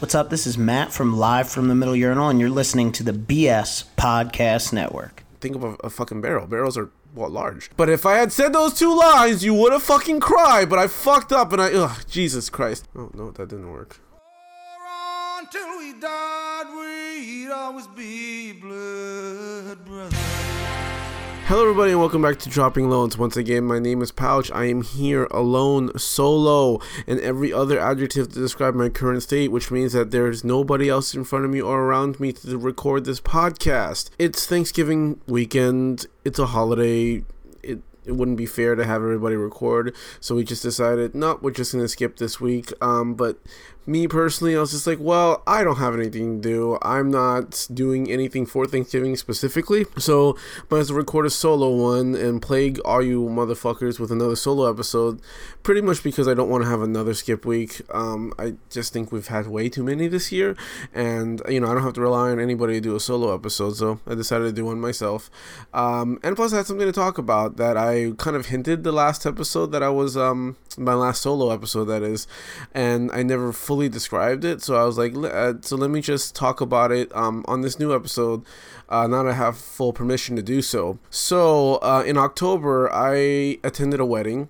What's up? This is Matt from Live from the Middle Urinal, and you're listening to the BS Podcast Network. Think of a, a fucking barrel. Barrels are what large. But if I had said those two lines, you would have fucking cried. But I fucked up, and I ugh, Jesus Christ. Oh no, that didn't work. Until we died, we'd always be blood brothers. Hello, everybody, and welcome back to Dropping Loans. Once again, my name is Pouch. I am here alone, solo, and every other adjective to describe my current state, which means that there's nobody else in front of me or around me to record this podcast. It's Thanksgiving weekend, it's a holiday. It it wouldn't be fair to have everybody record, so we just decided, no, we're just gonna skip this week. Um, but me personally, I was just like, well, I don't have anything to do. I'm not doing anything for Thanksgiving specifically, so might as well record a solo one and plague all you motherfuckers with another solo episode. Pretty much because I don't want to have another skip week. Um, I just think we've had way too many this year, and you know I don't have to rely on anybody to do a solo episode, so I decided to do one myself. Um, and plus, I had something to talk about that I kind of hinted the last episode that I was um my last solo episode that is, and I never fully described it. So I was like, uh, so let me just talk about it um, on this new episode. Uh, now that I have full permission to do so. So uh, in October, I attended a wedding.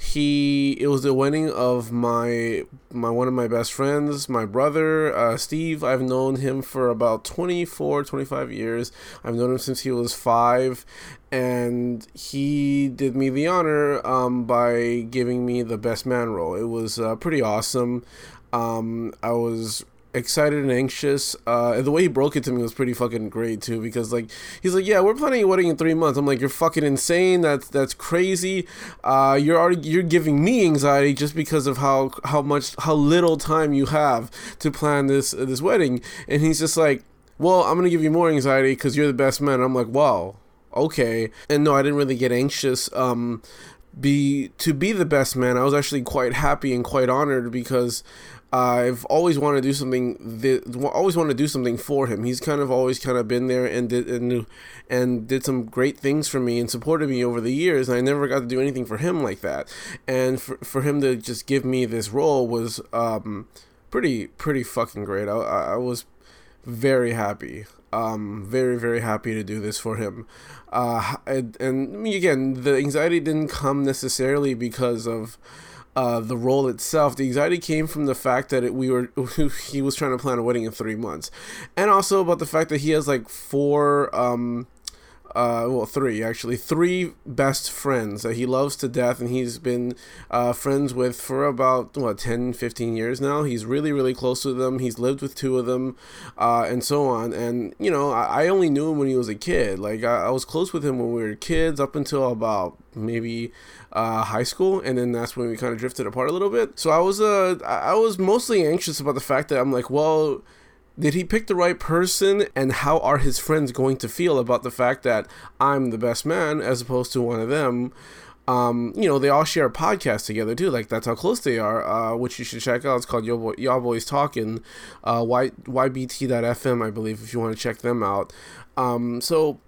He it was the wedding of my my one of my best friends, my brother uh, Steve. I've known him for about 24, 25 years. I've known him since he was five, and he did me the honor um, by giving me the best man role. It was uh, pretty awesome. Um, I was excited and anxious. Uh, and the way he broke it to me was pretty fucking great too, because like he's like, "Yeah, we're planning a wedding in three months." I'm like, "You're fucking insane. That's that's crazy. Uh, you're already you're giving me anxiety just because of how how much how little time you have to plan this this wedding." And he's just like, "Well, I'm gonna give you more anxiety because you're the best man." I'm like, "Wow." Okay, and no, I didn't really get anxious. Um, be to be the best man. I was actually quite happy and quite honored because I've always wanted to do something. That, always wanted to do something for him. He's kind of always kind of been there and did and, and did some great things for me and supported me over the years. And I never got to do anything for him like that. And for for him to just give me this role was um, pretty pretty fucking great. I I was very happy. Um, very very happy to do this for him. Uh, and, and again, the anxiety didn't come necessarily because of uh, the role itself. The anxiety came from the fact that it, we were he was trying to plan a wedding in three months, and also about the fact that he has like four. Um, uh, well, three actually, three best friends that he loves to death, and he's been uh, friends with for about what 10, 15 years now. He's really, really close to them. He's lived with two of them, uh, and so on. And you know, I, I, only knew him when he was a kid. Like I, I was close with him when we were kids, up until about maybe uh, high school, and then that's when we kind of drifted apart a little bit. So I was uh, I was mostly anxious about the fact that I'm like, well did he pick the right person and how are his friends going to feel about the fact that i'm the best man as opposed to one of them um, you know, they all share a podcast together too. Like that's how close they are, uh, which you should check out. It's called Yo Boy, Y'all Boys Talking, uh, y, YBT.FM, I believe, if you want to check them out. Um, so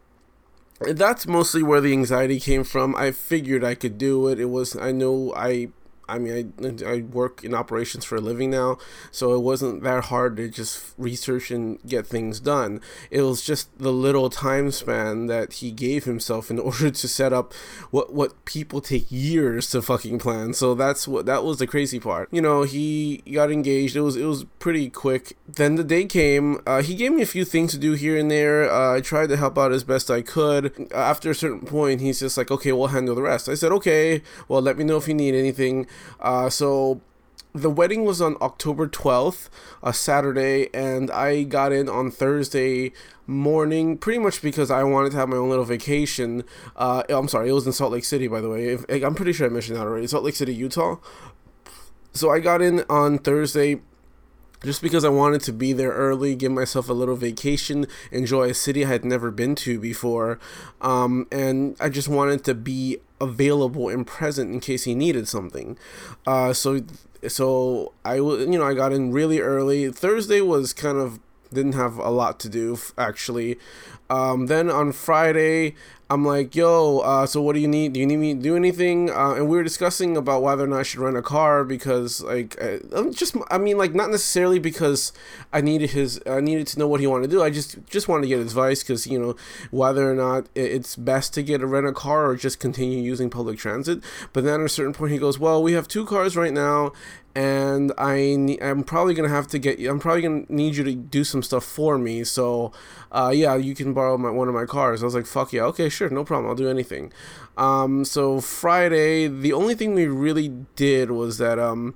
that's mostly where the anxiety came from. I figured I could do it. It was, I know I I mean, I, I work in operations for a living now, so it wasn't that hard to just research and get things done. It was just the little time span that he gave himself in order to set up what what people take years to fucking plan. So that's what that was the crazy part. You know, he got engaged. It was it was pretty quick. Then the day came. Uh, he gave me a few things to do here and there. Uh, I tried to help out as best I could. After a certain point, he's just like, "Okay, we'll handle the rest." I said, "Okay, well, let me know if you need anything." Uh, so the wedding was on October 12th, a Saturday, and I got in on Thursday morning, pretty much because I wanted to have my own little vacation. Uh, I'm sorry, it was in Salt Lake City, by the way. If, I'm pretty sure I mentioned that already. Salt Lake City, Utah. So I got in on Thursday just because I wanted to be there early, give myself a little vacation, enjoy a city I had never been to before, um, and I just wanted to be available and present in case he needed something. Uh, so so I you know I got in really early. Thursday was kind of didn't have a lot to do actually. Um, then on Friday, I'm like, yo, uh, so what do you need? Do you need me to do anything? Uh, and we were discussing about whether or not I should rent a car because, like, I, I'm just, I mean, like, not necessarily because I needed his, I needed to know what he wanted to do. I just, just wanted to get advice because, you know, whether or not it's best to get a rent a car or just continue using public transit. But then at a certain point, he goes, well, we have two cars right now, and I I'm probably gonna have to get you. I'm probably gonna need you to do some stuff for me. So, uh, yeah, you can borrow my one of my cars. I was like, fuck yeah, okay, sure, no problem. I'll do anything. Um, so Friday, the only thing we really did was that um.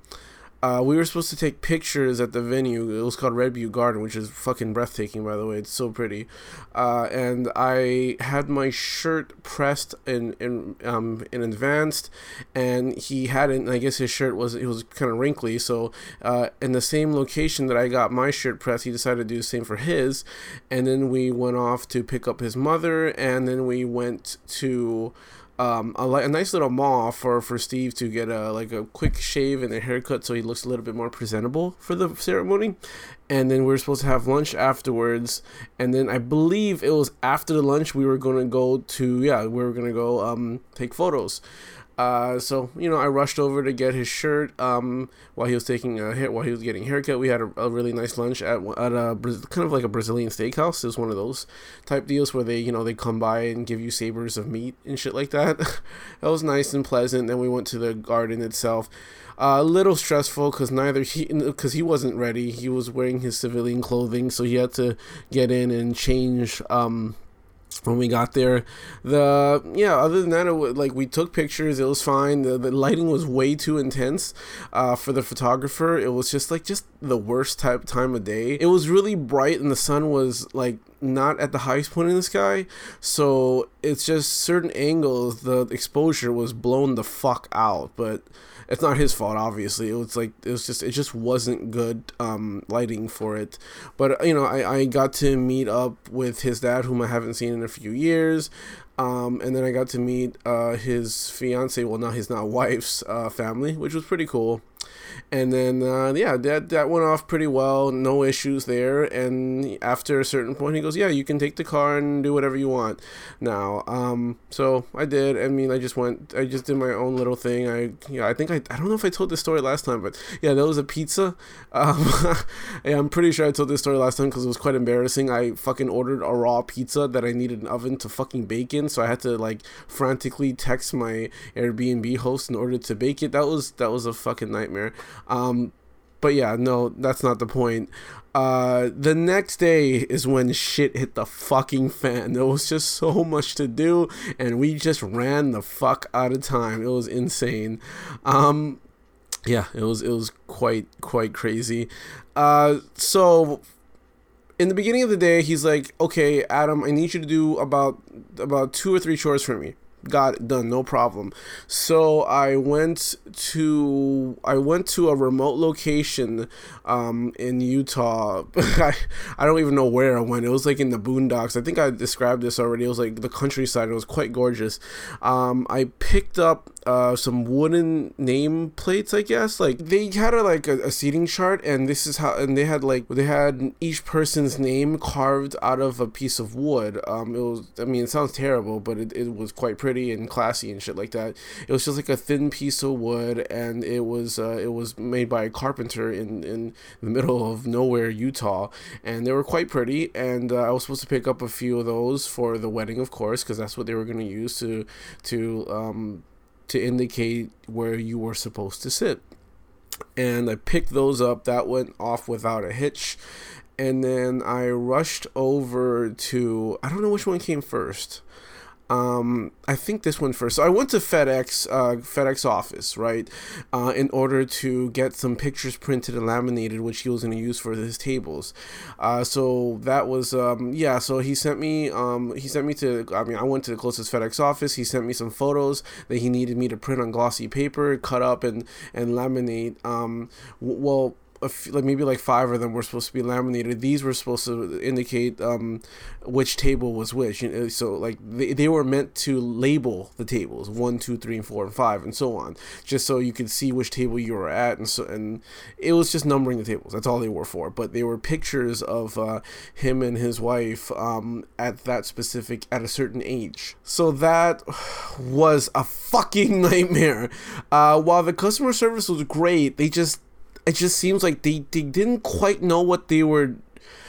Uh, we were supposed to take pictures at the venue. It was called Red Butte Garden, which is fucking breathtaking, by the way. It's so pretty. Uh, and I had my shirt pressed in in um, in advance, and he hadn't. I guess his shirt was it was kind of wrinkly. So uh, in the same location that I got my shirt pressed, he decided to do the same for his. And then we went off to pick up his mother, and then we went to um, a, a nice little mall for, for Steve to get a like a quick shave and a haircut so he looks a little bit more presentable for the ceremony. And then we were supposed to have lunch afterwards. And then I believe it was after the lunch we were gonna go to yeah we were gonna go um, take photos. Uh, so you know, I rushed over to get his shirt um, while he was taking a hair while he was getting a haircut. We had a, a really nice lunch at at a kind of like a Brazilian steakhouse. It was one of those type deals where they you know they come by and give you sabers of meat and shit like that. that was nice and pleasant. Then we went to the garden itself. Uh, a little stressful because neither he because he wasn't ready. He was wearing his civilian clothing, so he had to get in and change. Um, when we got there. The yeah other than that it wa- like we took pictures. It was fine. The, the lighting was way too intense uh, for the photographer. It was just like just the worst type time of day. It was really bright and the sun was like not at the highest point in the sky. So it's just certain angles the exposure was blown the fuck out. But it's not his fault obviously. It was like it was just it just wasn't good um lighting for it. But you know i i got to meet up with his dad whom i haven't seen in a few years. Um and then i got to meet uh his fiance well now he's not wife's uh family which was pretty cool and then uh, yeah that that went off pretty well. No issues there. And after a certain point he goes yeah you can take the car and do whatever you want now. Um so i did. I mean i just went i just did my own little thing. I yeah i think i, I don't know if i told this story last time but yeah there was a pizza. Um yeah i'm pretty sure i told this story last time because it was quite embarrassing. I fucking ordered a raw pizza that i needed an oven to fucking bake in so i had to like frantically text my airbnb host in order to bake it. That was that was a fucking nightmare um but yeah, no, that's not the point. Uh, the next day is when shit hit the fucking fan. There was just so much to do, and we just ran the fuck out of time. It was insane. Um, yeah, it was it was quite quite crazy. Uh, so in the beginning of the day, he's like, "Okay, Adam, I need you to do about about two or three chores for me." Got it done, no problem. So I went to I went to a remote location um, in Utah. I, I don't even know where I went. It was like in the boondocks. I think I described this already. It was like the countryside. It was quite gorgeous. Um, I picked up uh, some wooden name plates, I guess. Like they had a, like a, a seating chart, and this is how, and they had like they had each person's name carved out of a piece of wood. Um, it was, I mean, it sounds terrible, but it, it was quite pretty and classy and shit like that. It was just like a thin piece of wood, and it was uh, it was made by a carpenter in in the middle of nowhere, Utah, and they were quite pretty. And uh, I was supposed to pick up a few of those for the wedding, of course, because that's what they were going to use to to um, to indicate where you were supposed to sit. And I picked those up. That went off without a hitch. And then I rushed over to I don't know which one came first. Um, I think this one first. So I went to FedEx, uh, FedEx office, right, uh, in order to get some pictures printed and laminated, which he was going to use for his tables. Uh, so that was, um, yeah. So he sent me, um, he sent me to. I mean, I went to the closest FedEx office. He sent me some photos that he needed me to print on glossy paper, cut up and and laminate. Um, w- well a f- like maybe like five of them were supposed to be laminated. These were supposed to indicate um, which table was which. You know, so like they, they were meant to label the tables one, two, three, and four, and five, and so on, just so you could see which table you were at, and so and it was just numbering the tables. That's all they were for. But they were pictures of uh, him and his wife um, at that specific at a certain age. So that was a fucking nightmare. Uh, while the customer service was great, they just it just seems like they, they didn't quite know what they were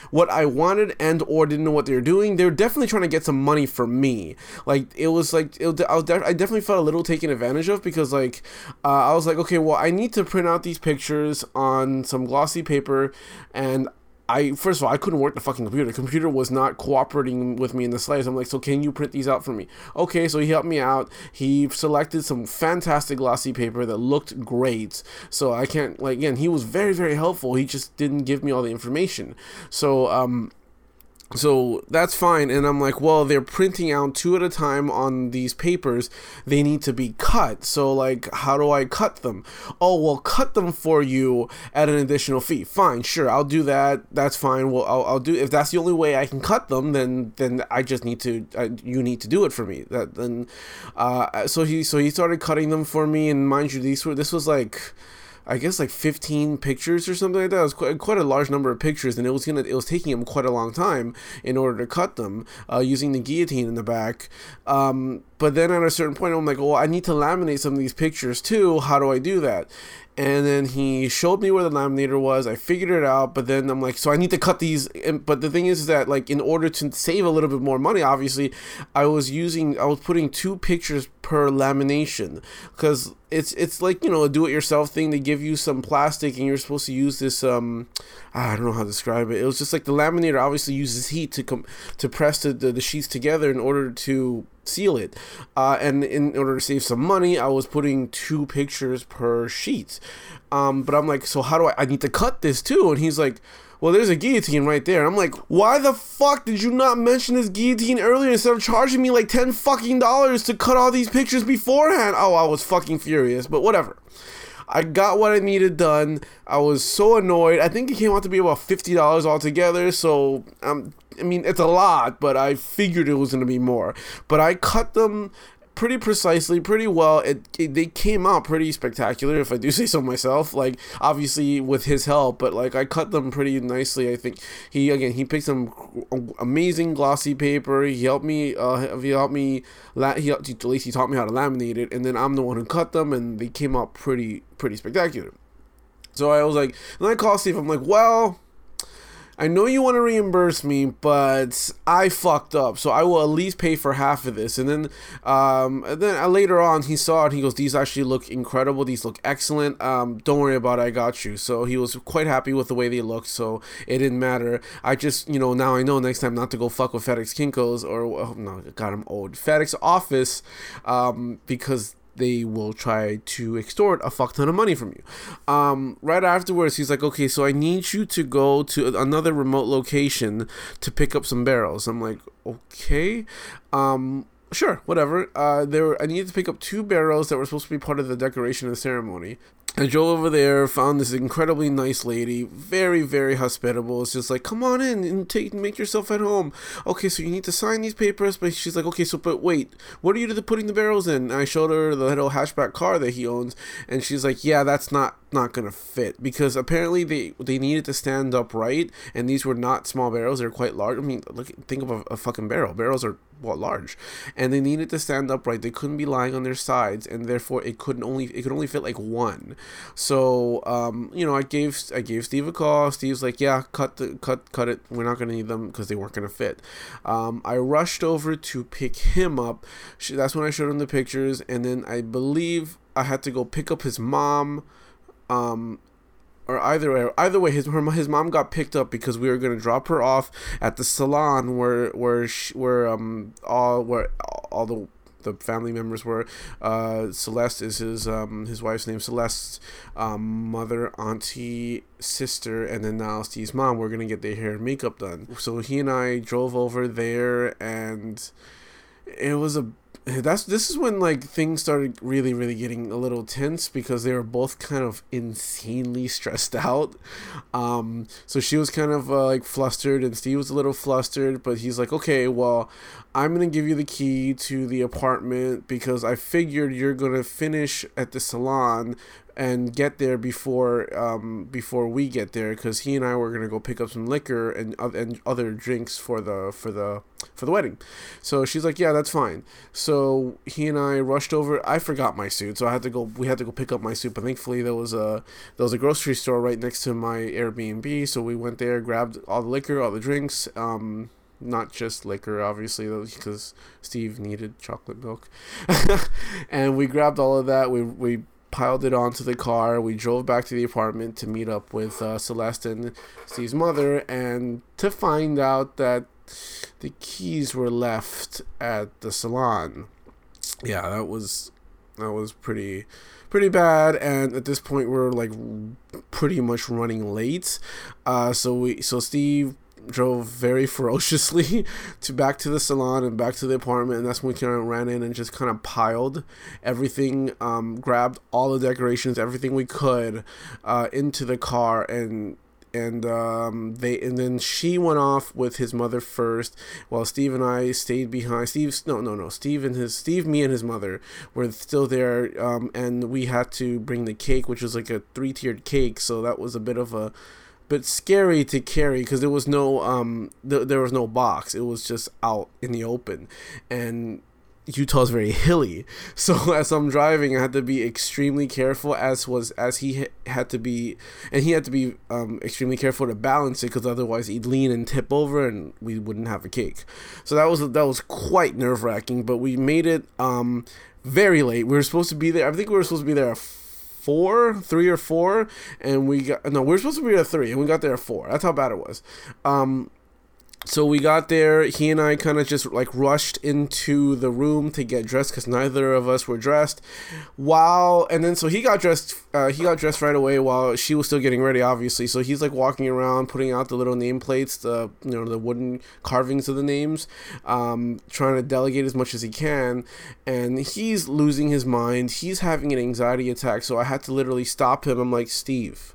what I wanted and or didn't know what they were doing. They were definitely trying to get some money from me. Like it was like it, I, was def- I definitely felt a little taken advantage of because like uh, I was like okay well I need to print out these pictures on some glossy paper and I first of all I couldn't work the fucking computer. The computer was not cooperating with me in the slides. I'm like, so can you print these out for me? Okay, so he helped me out. He selected some fantastic glossy paper that looked great. So I can't like again, he was very very helpful. He just didn't give me all the information. So um so that's fine and i'm like well they're printing out two at a time on these papers. They need to be cut. So like how do i cut them? Oh well cut them for you at an additional fee. Fine sure i'll do that. That's fine. Well i'll, I'll do if that's the only way i can cut them then then i just need to you need to do it for me. That then uh so he so he started cutting them for me and mind you these were this was like I guess like 15 pictures or something like that. It was quite, quite a large number of pictures, and it was gonna it was taking him quite a long time in order to cut them uh, using the guillotine in the back. Um, but then at a certain point, I'm like, well, I need to laminate some of these pictures too. How do I do that? And then he showed me where the laminator was. I figured it out, but then I'm like, so I need to cut these. And, but the thing is that, like, in order to save a little bit more money, obviously, I was using, I was putting two pictures per lamination because it's it's like you know a do-it-yourself thing. They give you some plastic, and you're supposed to use this. Um, I don't know how to describe it. It was just like the laminator obviously uses heat to come to press the, the, the sheets together in order to seal it. Uh, and in order to save some money, I was putting two pictures per sheet. Um, but I'm like, so how do I? I need to cut this too. And he's like, well, there's a guillotine right there. I'm like, why the fuck did you not mention this guillotine earlier instead of charging me like 10 fucking dollars to cut all these pictures beforehand? Oh, I was fucking furious, but whatever. I got what I needed done. I was so annoyed. I think it came out to be about fifty dollars altogether. So um, I mean, it's a lot, but I figured it was gonna be more. But I cut them pretty precisely, pretty well. It, it, they came out pretty spectacular, if I do say so myself. Like obviously with his help, but like I cut them pretty nicely. I think he again he picked some amazing glossy paper. He helped me. Uh, he helped me. La- he at least he taught me how to laminate it, and then I'm the one who cut them, and they came out pretty pretty spectacular. So I was like, and I called Steve. I'm like, well. I know you want to reimburse me, but I fucked up, so I will at least pay for half of this. And then, um, and then uh, later on, he saw it. he goes, "These actually look incredible. These look excellent. Um, don't worry about it. I got you." So he was quite happy with the way they looked. So it didn't matter. I just, you know, now I know next time not to go fuck with FedEx Kinkos or oh, no, God, I'm old. FedEx Office, um, because they will try to extort a fuck ton of money from you. Um, right afterwards, he's like, okay, so I need you to go to another remote location to pick up some barrels. I'm like, okay. Um, sure, whatever. Uh, there, I needed to pick up two barrels that were supposed to be part of the decoration of the ceremony. I drove over there, found this incredibly nice lady, very, very hospitable. It's just like, come on in and take, make yourself at home. Okay, so you need to sign these papers, but she's like, okay, so but wait, what are you putting the barrels in? And I showed her the little hatchback car that he owns, and she's like, yeah, that's not not gonna fit because apparently they they needed to stand upright, and these were not small barrels; they're quite large. I mean, look, think of a, a fucking barrel. Barrels are what large, and they needed to stand upright. They couldn't be lying on their sides, and therefore it couldn't only it could only fit like one. So um, you know, I gave I gave Steve a call. Steve's like, yeah, cut the cut cut it. We're not gonna need them because they weren't gonna fit. Um, I rushed over to pick him up. That's when I showed him the pictures, and then I believe I had to go pick up his mom um, or either way, either way, his her, his mom got picked up because we were gonna drop her off at the salon where where she, where um all where all the the family members were. Uh, Celeste is his um his wife's name. Celeste's um, mother, auntie, sister, and then now Steve's mom. We're gonna get their hair and makeup done. So he and I drove over there, and it was a that's this is when like things started really really getting a little tense because they were both kind of insanely stressed out. Um so she was kind of uh, like flustered and steve was a little flustered but he's like okay well i'm gonna give you the key to the apartment because i figured you're gonna finish at the salon and get there before um, before we get there because he and I were gonna go pick up some liquor and and other drinks for the for the for the wedding. So she's like, yeah, that's fine. So he and I rushed over. I forgot my suit, so I had to go. We had to go pick up my suit, but thankfully there was a there was a grocery store right next to my Airbnb. So we went there, grabbed all the liquor, all the drinks. Um, not just liquor, obviously, because Steve needed chocolate milk, and we grabbed all of that. We we piled it onto the car. We drove back to the apartment to meet up with uh, Celeste and Steve's mother, and to find out that the keys were left at the salon. Yeah, that was that was pretty pretty bad and at this point we're like pretty much running late uh so we so steve drove very ferociously to back to the salon and back to the apartment and that's when of ran in and just kind of piled everything um, grabbed all the decorations everything we could uh, into the car and and um, they and then she went off with his mother first, while Steve and I stayed behind. Steve's no no no Steve and his Steve me and his mother were still there, um, and we had to bring the cake, which was like a three tiered cake, so that was a bit of a but scary to carry because there was no um th- there was no box. It was just out in the open. And Utah's very hilly. So as I'm driving I had to be extremely careful as was as he ha- had to be and he had to be um, extremely careful to balance it because otherwise he'd lean and tip over and we wouldn't have a cake so that was that was quite nerve-wracking but we made it um very late. We were supposed to be there I think we were supposed to be there at four, three or four, and we got no. We are supposed to be at three, and we got there at four. That's how bad it was. Um, so we got there. He and I kind of just like rushed into the room to get dressed because neither of us were dressed. While and then so he got dressed. Uh, he got dressed right away while she was still getting ready, obviously. So he's like walking around, putting out the little nameplates, the you know the wooden carvings of the names, um, trying to delegate as much as he can. And he's losing his mind. He's having an anxiety attack. So I had to literally stop him. I'm like, Steve,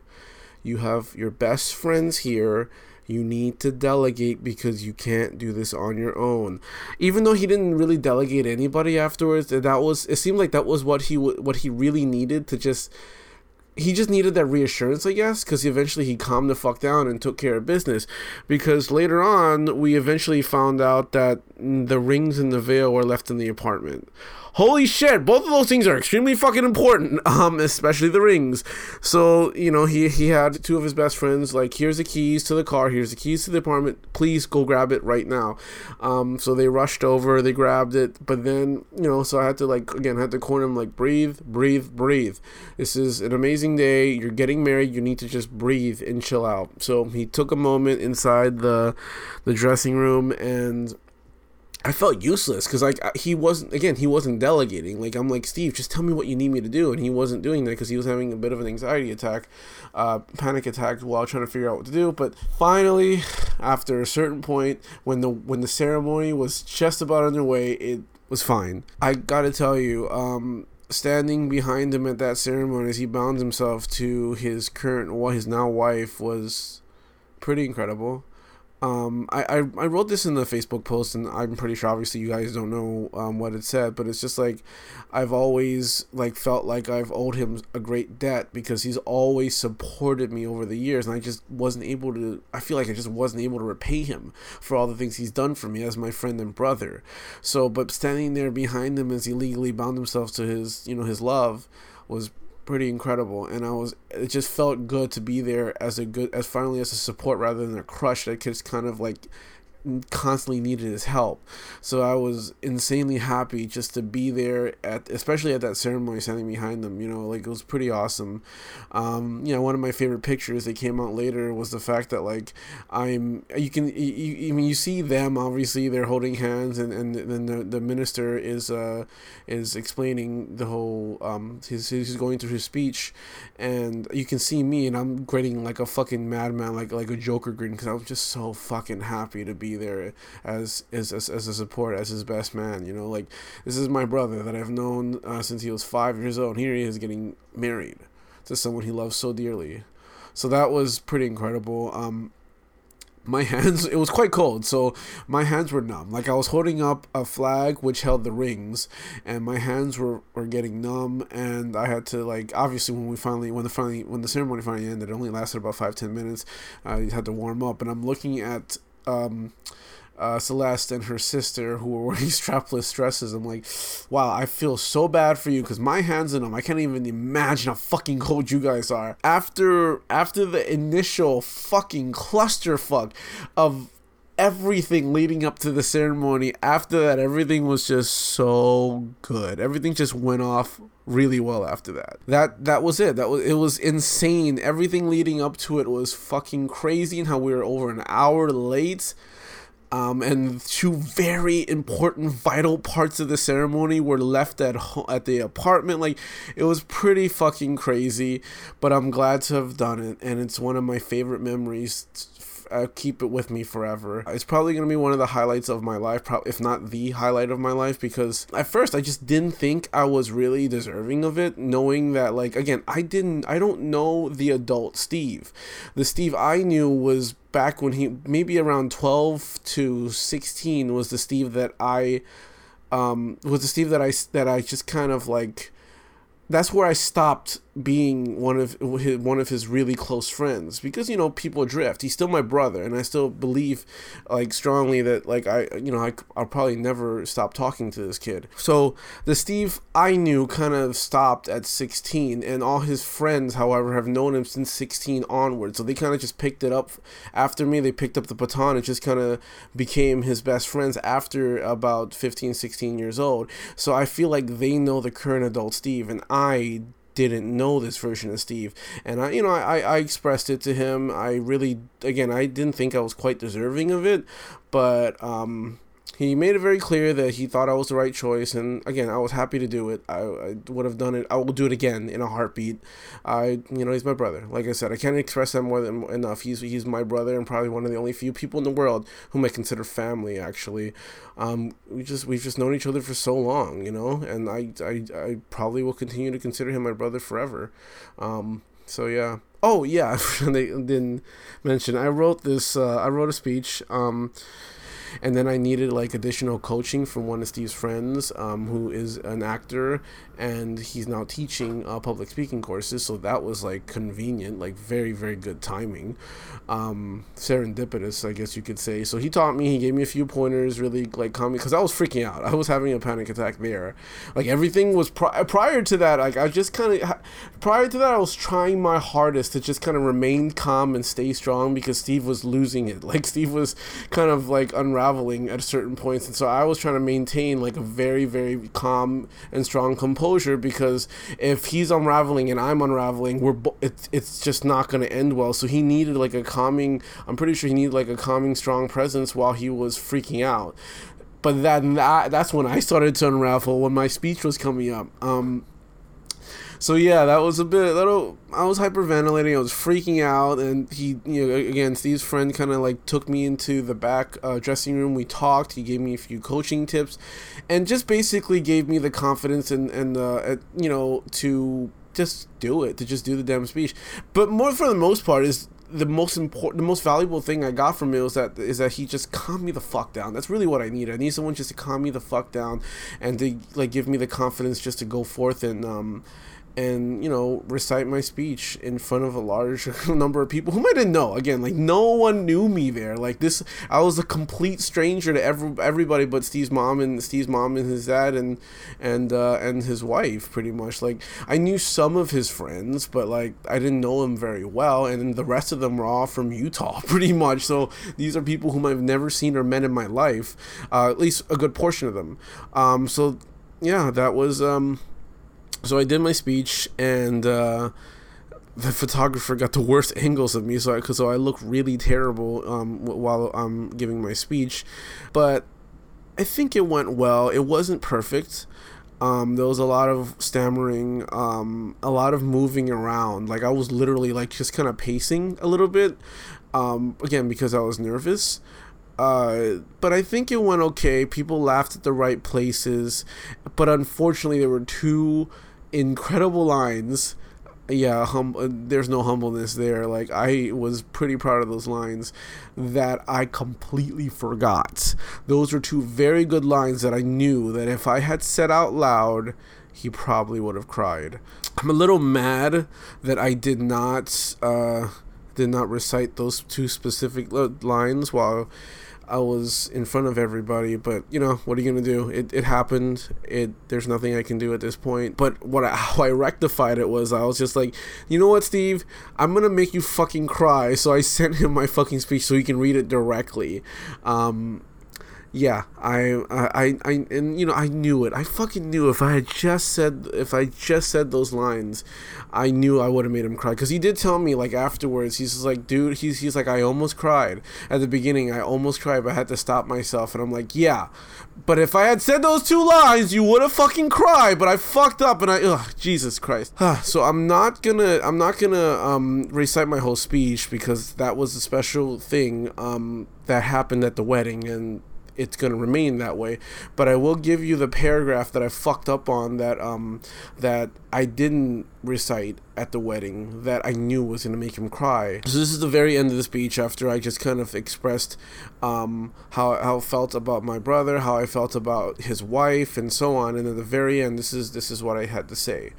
you have your best friends here you need to delegate because you can't do this on your own. Even though he didn't really delegate anybody afterwards, that was it seemed like that was what he what he really needed to just he just needed that reassurance, I guess, because eventually he calmed the fuck down and took care of business. Because later on, we eventually found out that the rings and the veil were left in the apartment holy shit, both of those things are extremely fucking important, um, especially the rings. So, you know, he, he had two of his best friends, like, here's the keys to the car, here's the keys to the apartment, please go grab it right now. Um, so they rushed over, they grabbed it, but then, you know, so I had to, like, again, I had to corner him, like, breathe, breathe, breathe. This is an amazing day, you're getting married, you need to just breathe and chill out. So he took a moment inside the, the dressing room and I felt useless because like he wasn't again he wasn't delegating. Like I'm like Steve, just tell me what you need me to do, and he wasn't doing that because he was having a bit of an anxiety attack, uh, panic attack while trying to figure out what to do. But finally, after a certain point, when the when the ceremony was just about underway, it was fine. I gotta tell you, um, standing behind him at that ceremony as he bound himself to his current, well, his now wife was pretty incredible. Um, I, I, I wrote this in the Facebook post, and I'm pretty sure obviously you guys don't know um, what it said, but it's just like I've always like felt like I've owed him a great debt because he's always supported me over the years, and I just wasn't able to. I feel like I just wasn't able to repay him for all the things he's done for me as my friend and brother. So, but standing there behind him as he legally bound himself to his you know his love was pretty incredible and i was it just felt good to be there as a good as finally as a support rather than a crush that just kind of like constantly needed his help. So I was insanely happy just to be there at, especially at that ceremony, standing behind them. You know, like it was pretty awesome. Um, you know, one of my favorite pictures that came out later was the fact that like I'm, you can, you, I mean, you see them obviously they're holding hands, and and then the, the minister is uh is explaining the whole um he's he's going through his speech, and you can see me and I'm grinning like a fucking madman, like like a Joker grin because I was just so fucking happy to be there as as as, as a support, as his best man. You know, like this is my brother that I've known uh, since he was five years old. Here he is getting married to someone he loves so dearly. So that was pretty incredible. Um, my hands it was quite cold so my hands were numb like i was holding up a flag which held the rings and my hands were, were getting numb and i had to like obviously when we finally when the finally when the ceremony finally ended it only lasted about five ten minutes i had to warm up and i'm looking at um uh, Celeste and her sister who were wearing strapless dresses. I'm like, wow, I feel so bad for you because my hands in them. I can't even imagine how fucking cold you guys are. After after the initial fucking clusterfuck of everything leading up to the ceremony after that everything was just so good. Everything just went off really well after that. That that was it. That was it was insane. Everything leading up to it was fucking crazy and how we were over an hour late. Um, and two very important, vital parts of the ceremony were left at ho- at the apartment. Like it was pretty fucking crazy, but I'm glad to have done it, and it's one of my favorite memories. I keep it with me forever. It's probably gonna be one of the highlights of my life, pro- if not the highlight of my life, because at first I just didn't think I was really deserving of it, knowing that like again I didn't I don't know the adult Steve. The Steve I knew was back when he maybe around 12 to 16 was the Steve that I um was the Steve that I that I just kind of like that's where I stopped being one of his, one of his really close friends because you know people drift. He's still my brother, and I still believe like strongly that like I you know I I'll probably never stop talking to this kid. So the Steve I knew kind of stopped at 16, and all his friends, however, have known him since 16 onward. So they kind of just picked it up after me. They picked up the baton. It just kind of became his best friends after about 15, 16 years old. So I feel like they know the current adult Steve, and I didn't know this version of Steve. And I, you know, I, I expressed it to him. I really, again, I didn't think I was quite deserving of it, but um, he made it very clear that he thought I was the right choice. And again, I was happy to do it. I, I would have done it. I will do it again in a heartbeat. I, you know, he's my brother. Like I said, I can't express that more than enough. He's he's my brother and probably one of the only few people in the world whom I consider family. Actually, um, we just we've just known each other for so long, you know, and I I, I probably will continue to consider him my brother forever. Um, so yeah. Oh yeah, they didn't mention. I wrote this. Uh, I wrote a speech. Um, and then I needed like additional coaching from one of Steve's friends, um, who is an actor, and he's now teaching uh, public speaking courses. So that was like convenient, like very very good timing, um, serendipitous, I guess you could say. So he taught me. He gave me a few pointers, really like calm me because I was freaking out. I was having a panic attack there. Like everything was pri- prior to that. Like I just kind of prior to that, I was trying my hardest to just kind of remain calm and stay strong because Steve was losing it. Like Steve was kind of like unraveling at certain points, and so I was trying to maintain like a very very calm and strong composure because if he's unraveling and I'm unraveling, we're bo- it's it's just not going to end well. So he needed like a calming. I'm pretty sure he needed like a calming, strong presence while he was freaking out. But then that that's when I started to unravel when my speech was coming up. Um, so yeah, that was a bit. Little, I was hyperventilating. I was freaking out, and he, you know, again, Steve's friend kind of like took me into the back uh, dressing room. We talked. He gave me a few coaching tips, and just basically gave me the confidence and and uh, you know to just do it, to just do the damn speech. But more for the most part is the most important, the most valuable thing I got from it was that is that he just calmed me the fuck down. That's really what I need. I need someone just to calm me the fuck down, and to like give me the confidence just to go forth and um and you know recite my speech in front of a large number of people whom I didn't know. Again, like no one knew me there. Like this, I was a complete stranger to every everybody but Steve's mom and Steve's mom and his dad and and uh, and his wife. Pretty much, like I knew some of his friends, but like I didn't know him very well, and the rest of them were all from Utah, pretty much. So these are people whom I've never seen or met in my life, uh, at least a good portion of them. Um, so yeah, that was um so I did my speech and uh, the photographer got the worst angles of me so I, so I look really terrible um, while I'm giving my speech. But I think it went well. It wasn't perfect. Um, there was a lot of stammering um, a lot of moving around. Like I was literally like just kind of pacing a little bit um, again because I was nervous. Uh, but I think it went okay. People laughed at the right places, but unfortunately, there were two incredible lines. Yeah, hum- uh, there's no humbleness there. Like I was pretty proud of those lines that I completely forgot. Those were two very good lines that I knew that if I had said out loud, he probably would have cried. I'm a little mad that I did not uh, did not recite those two specific lines while I was in front of everybody, but you know what are you gonna do? It, it happened. It there's nothing I can do at this point. But what I, how I rectified it was I was just like, you know what, Steve, I'm gonna make you fucking cry. So I sent him my fucking speech so he can read it directly. Um, yeah, I, I, I, and you know, I knew it. I fucking knew if I had just said, if I just said those lines, I knew I would have made him cry. Cause he did tell me like afterwards, he's just like, dude, he's he's like, I almost cried at the beginning. I almost cried, but I had to stop myself. And I'm like, yeah, but if I had said those two lines, you would have fucking cried. But I fucked up, and I, ugh, Jesus Christ. so I'm not gonna, I'm not gonna um recite my whole speech because that was a special thing um that happened at the wedding and it's going to remain that way. But I will give you the paragraph that I fucked up on that um that I didn't recite at the wedding that I knew was going to make him cry. So this is the very end of the speech after I just kind of expressed um how how I felt about my brother, how I felt about his wife and so on and at the very end this is this is what I had to say.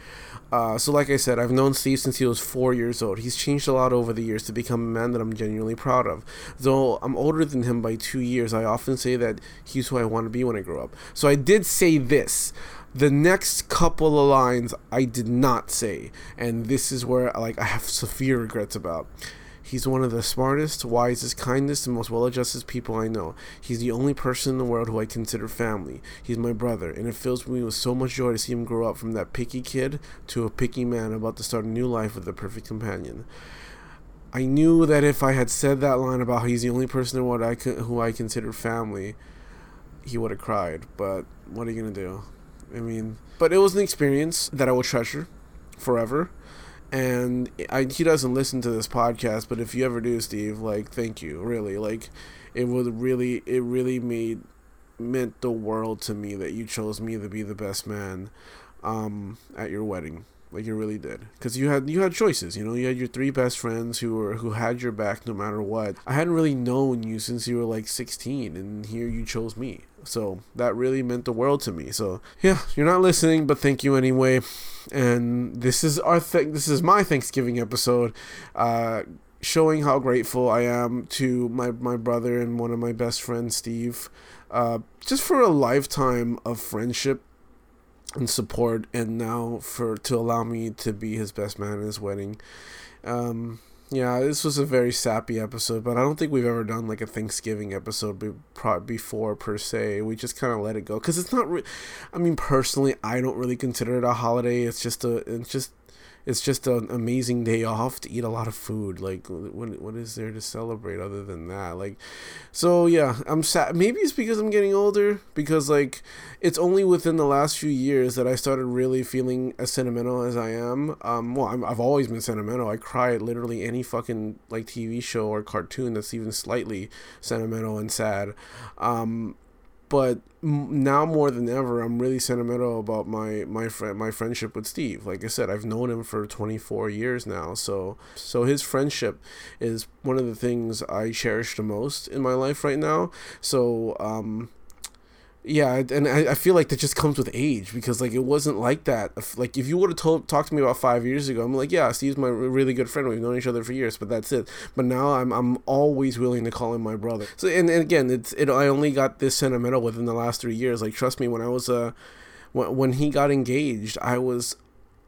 Uh, so, like I said, I've known Steve since he was four years old. He's changed a lot over the years to become a man that I'm genuinely proud of. Though I'm older than him by two years, I often say that he's who I want to be when I grow up. So, I did say this. The next couple of lines I did not say, and this is where like I have severe regrets about. He's one of the smartest, wisest, kindest, and most well adjusted people I know. He's the only person in the world who I consider family. He's my brother, and it fills me with so much joy to see him grow up from that picky kid to a picky man about to start a new life with a perfect companion. I knew that if I had said that line about he's the only person in the world I co- who I consider family, he would have cried. But what are you gonna do? I mean, but it was an experience that I will treasure forever. And I, he doesn't listen to this podcast but if you ever do steve like thank you really. Like it would really it really made meant the world to me that you chose me to be the best man um at your wedding. Like you really did. Because you had you had choices you know? You had your three best friends who were who had your back no matter what. I hadn't really known you since you were like 16 and here you chose me so that really meant the world to me. So yeah you're not listening but thank you anyway. And this is our th- this is my thanksgiving episode uh showing how grateful i am to my my brother and one of my best friends steve uh just for a lifetime of friendship and support and now for to allow me to be his best man at his wedding. Um yeah this was a very sappy episode but i don't think we've ever done like a thanksgiving episode be, before per se. We just kind of let it go. Because it's not re- i mean personally i don't really consider it a holiday. It's just a it's just it's just an amazing day off to eat a lot of food. Like, what what is there to celebrate other than that? Like, so yeah, I'm sad. Maybe it's because I'm getting older. Because like, it's only within the last few years that I started really feeling as sentimental as I am. Um, well, I'm, I've always been sentimental. I cry at literally any fucking like TV show or cartoon that's even slightly sentimental and sad. Um, but now more than ever i'm really sentimental about my my friend my friendship with steve. Like i said i've known him for 24 years now so so his friendship is one of the things i cherish the most in my life right now. So um yeah and I, I feel like that just comes with age because like it wasn't like that. Like if you would have told talked to me about five years ago i'm like yeah steve's my really good friend. We've known each other for years but that's it. But now i'm i'm always willing to call him my brother. So and, and again it's it i only got this sentimental within the last three years. Like trust me when i was uh when, when he got engaged i was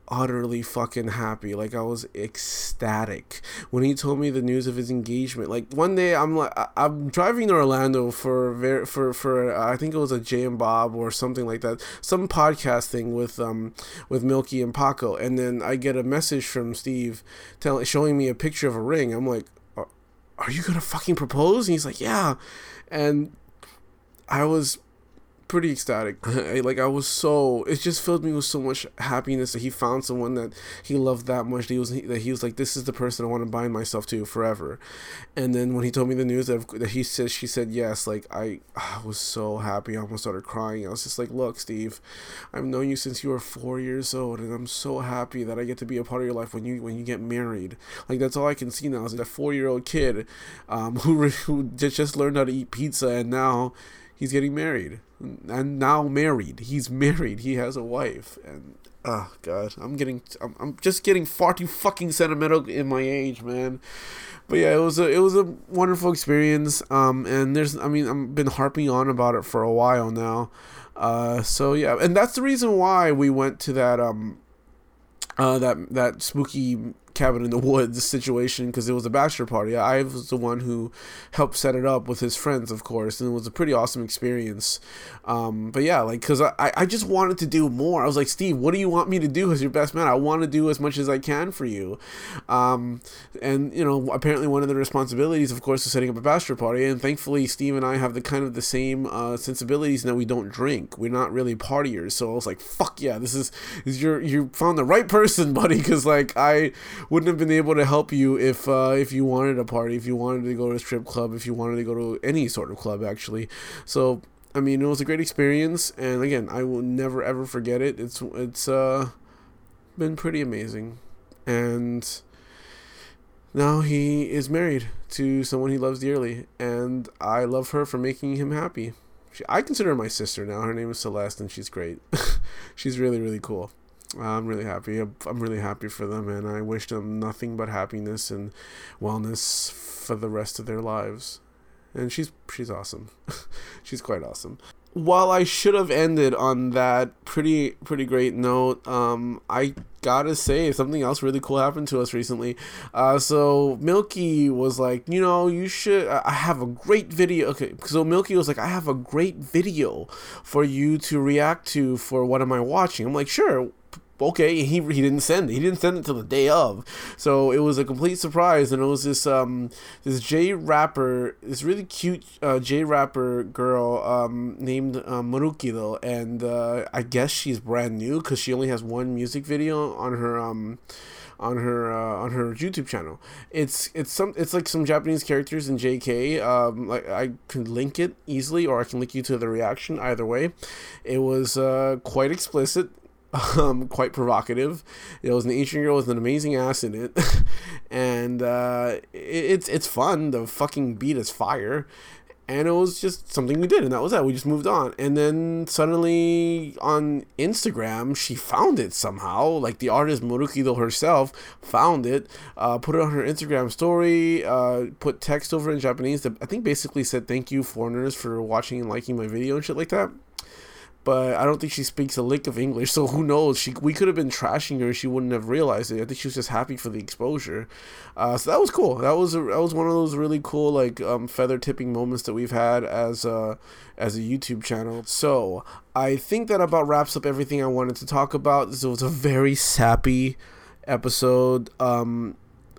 utterly fucking happy. Like I was ecstatic when he told me the news of his engagement. Like one day I'm like I'm driving to Orlando for very for for uh, I think it was a Jay and Bob or something like that, some podcast thing with um with Milky and Paco, and then I get a message from Steve telling showing me a picture of a ring. I'm like, are, are you gonna fucking propose? And he's like, yeah, and I was pretty ecstatic. Like I was so it just filled me with so much happiness that he found someone that he loved that much. That he was that he was like, this is the person I want to bind myself to forever. And then when he told me the news that, that he said she said yes, like I, I was so happy. I almost started crying. I was just like, look, Steve, I've known you since you were four years old, and I'm so happy that I get to be a part of your life when you when you get married. Like that's all I can see now is that four year old kid, um, who who just learned how to eat pizza and now he's getting married and now married. He's married. He has a wife, and oh god, I'm getting, I'm, I'm just getting far too fucking sentimental in my age, man. But yeah, it was a it was a wonderful experience. Um, and there's, I mean, I've been harping on about it for a while now. Uh, so yeah, and that's the reason why we went to that um, uh, that that spooky cabin in the woods situation because it was a bachelor party. I was the one who helped set it up with his friends, of course, and it was a pretty awesome experience. Um, but yeah, like, because I, I just wanted to do more. I was like, Steve, what do you want me to do as your best man? I want to do as much as I can for you. Um, and, you know, apparently one of the responsibilities, of course, is setting up a bachelor party. And thankfully, Steve and I have the kind of the same uh, sensibilities that we don't drink. We're not really partiers. So I was like, fuck yeah, this is, is your, you found the right person, buddy. Because, like, I wouldn't have been able to help you if, uh, if you wanted a party, if you wanted to go to a strip club, if you wanted to go to any sort of club, actually. So, I mean, it was a great experience, and again, I will never ever forget it. It's it's uh been pretty amazing, and now he is married to someone he loves dearly, and I love her for making him happy. She, I consider her my sister now. Her name is Celeste, and she's great. she's really really cool. I'm really happy. I'm, really happy for them, and I wish them nothing but happiness and wellness for the rest of their lives and she's she's awesome. she's quite awesome. While I should have ended on that pretty pretty great note, um, I gotta say something else really cool happened to us recently. Uh, so Milky was like, you know, you should. I have a great video. Okay, so Milky was like, I have a great video for you to react to for what am I watching? I'm like, sure okay he, he didn't send it he didn't send it till the day of so it was a complete surprise and it was this um this j rapper this really cute uh, j rapper girl um named uh, Marukido and uh, i guess she's brand new because she only has one music video on her um on her uh, on her YouTube channel. It's it's some it's like some Japanese characters in JK. Um, like I can link it easily, or I can link you to the reaction. Either way, it was uh, quite explicit um, quite provocative. It was an Asian girl with an amazing ass in it, and uh, it, it's it's fun. The fucking beat is fire, and it was just something we did, and that was that. We just moved on, and then suddenly on Instagram, she found it somehow. Like the artist Morukido herself found it, uh, put it on her Instagram story, uh, put text over in Japanese that I think basically said thank you foreigners for watching and liking my video and shit like that but I don't think she speaks a lick of English. So who knows? She we could have been trashing her. She wouldn't have realized it. I think she was just happy for the exposure. Uh, so that was cool. That was a, that was one of those really cool like um, feather tipping moments that we've had as a as a YouTube channel. So I think that about wraps up everything I wanted to talk about. This was a very sappy episode. Um,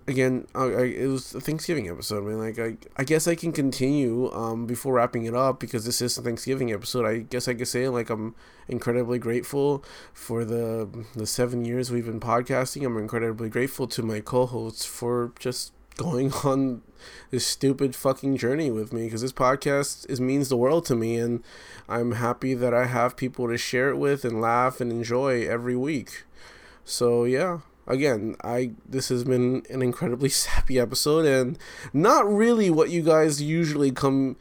again, I, I, it was a Thanksgiving episode. I mean, like, I, I guess I can continue um, before wrapping it up because this is a Thanksgiving episode. I guess I could say, like, I'm incredibly grateful for the the seven years we've been podcasting. I'm incredibly grateful to my co hosts for just going on this stupid fucking journey with me because this podcast is means the world to me and I'm happy that I have people to share it with and laugh and enjoy every week. So yeah, again, I this has been an incredibly sappy episode and not really what you guys usually come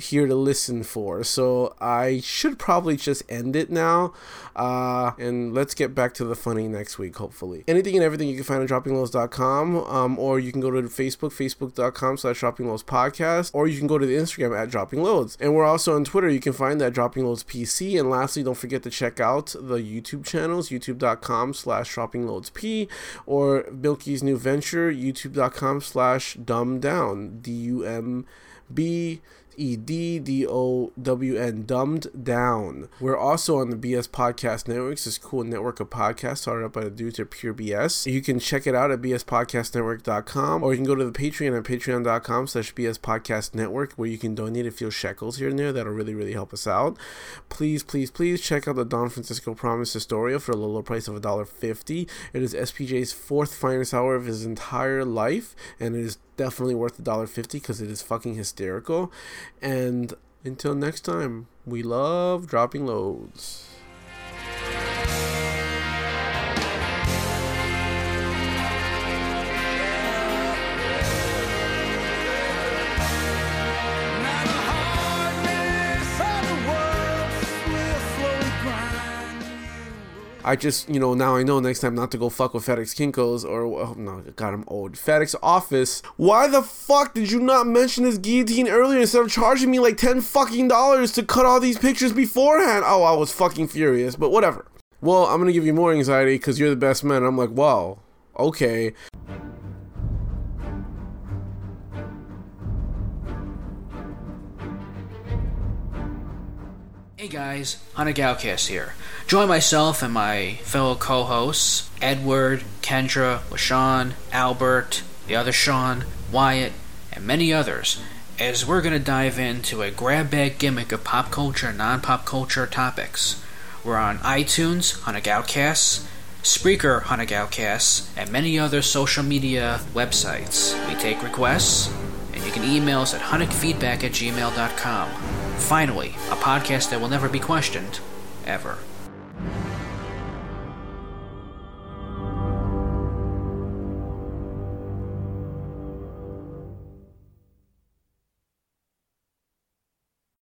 here to listen for. So I should probably just end it now. Uh, and let's get back to the funny next week, hopefully. Anything and everything you can find at droppingloads.com, um, or you can go to Facebook, facebook.com slash droppingloads podcast, or you can go to the Instagram at droppingloads. And we're also on Twitter. You can find that droppingloads PC. And lastly, don't forget to check out the YouTube channels, youtube.com slash droppingloadsp, or Milky's new venture, youtube.com slash dumb down, D U M B E D D O W N, Dumbed Down. We're also on the BS Podcast Network. It's this cool network of podcasts started up by the dudes at Pure BS. You can check it out at bspodcastnetwork.com or you can go to the Patreon at patreon.com slash BS Podcast Network where you can donate a few shekels here and there. That'll really, really help us out. Please, please, please check out the Don Francisco Promise Historia for a low price of $1.50. It is SPJ's fourth finest hour of his entire life and it is definitely worth a dollar fifty because it is fucking hysterical. And until next time, we love dropping loads. I just, you know, now I know next time not to go fuck with FedEx Kinkos or, oh, no, God, I'm old. FedEx Office. Why the fuck did you not mention this guillotine earlier instead of charging me like 10 fucking dollars to cut all these pictures beforehand? Oh, I was fucking furious, but whatever. Well, I'm gonna give you more anxiety because you're the best man. I'm like, wow, okay. Hey guys, Hunter Galcast here. Join myself and my fellow co-hosts, Edward, Kendra, LaShawn, Albert, the other Sean, Wyatt, and many others, as we're going to dive into a grab bag gimmick of pop culture and non-pop culture topics. We're on iTunes, Hunter Galcasts, Spreaker, Hunter and many other social media websites. We take requests, and you can email us at hunnickfeedback at gmail.com. Finally, a podcast that will never be questioned, ever you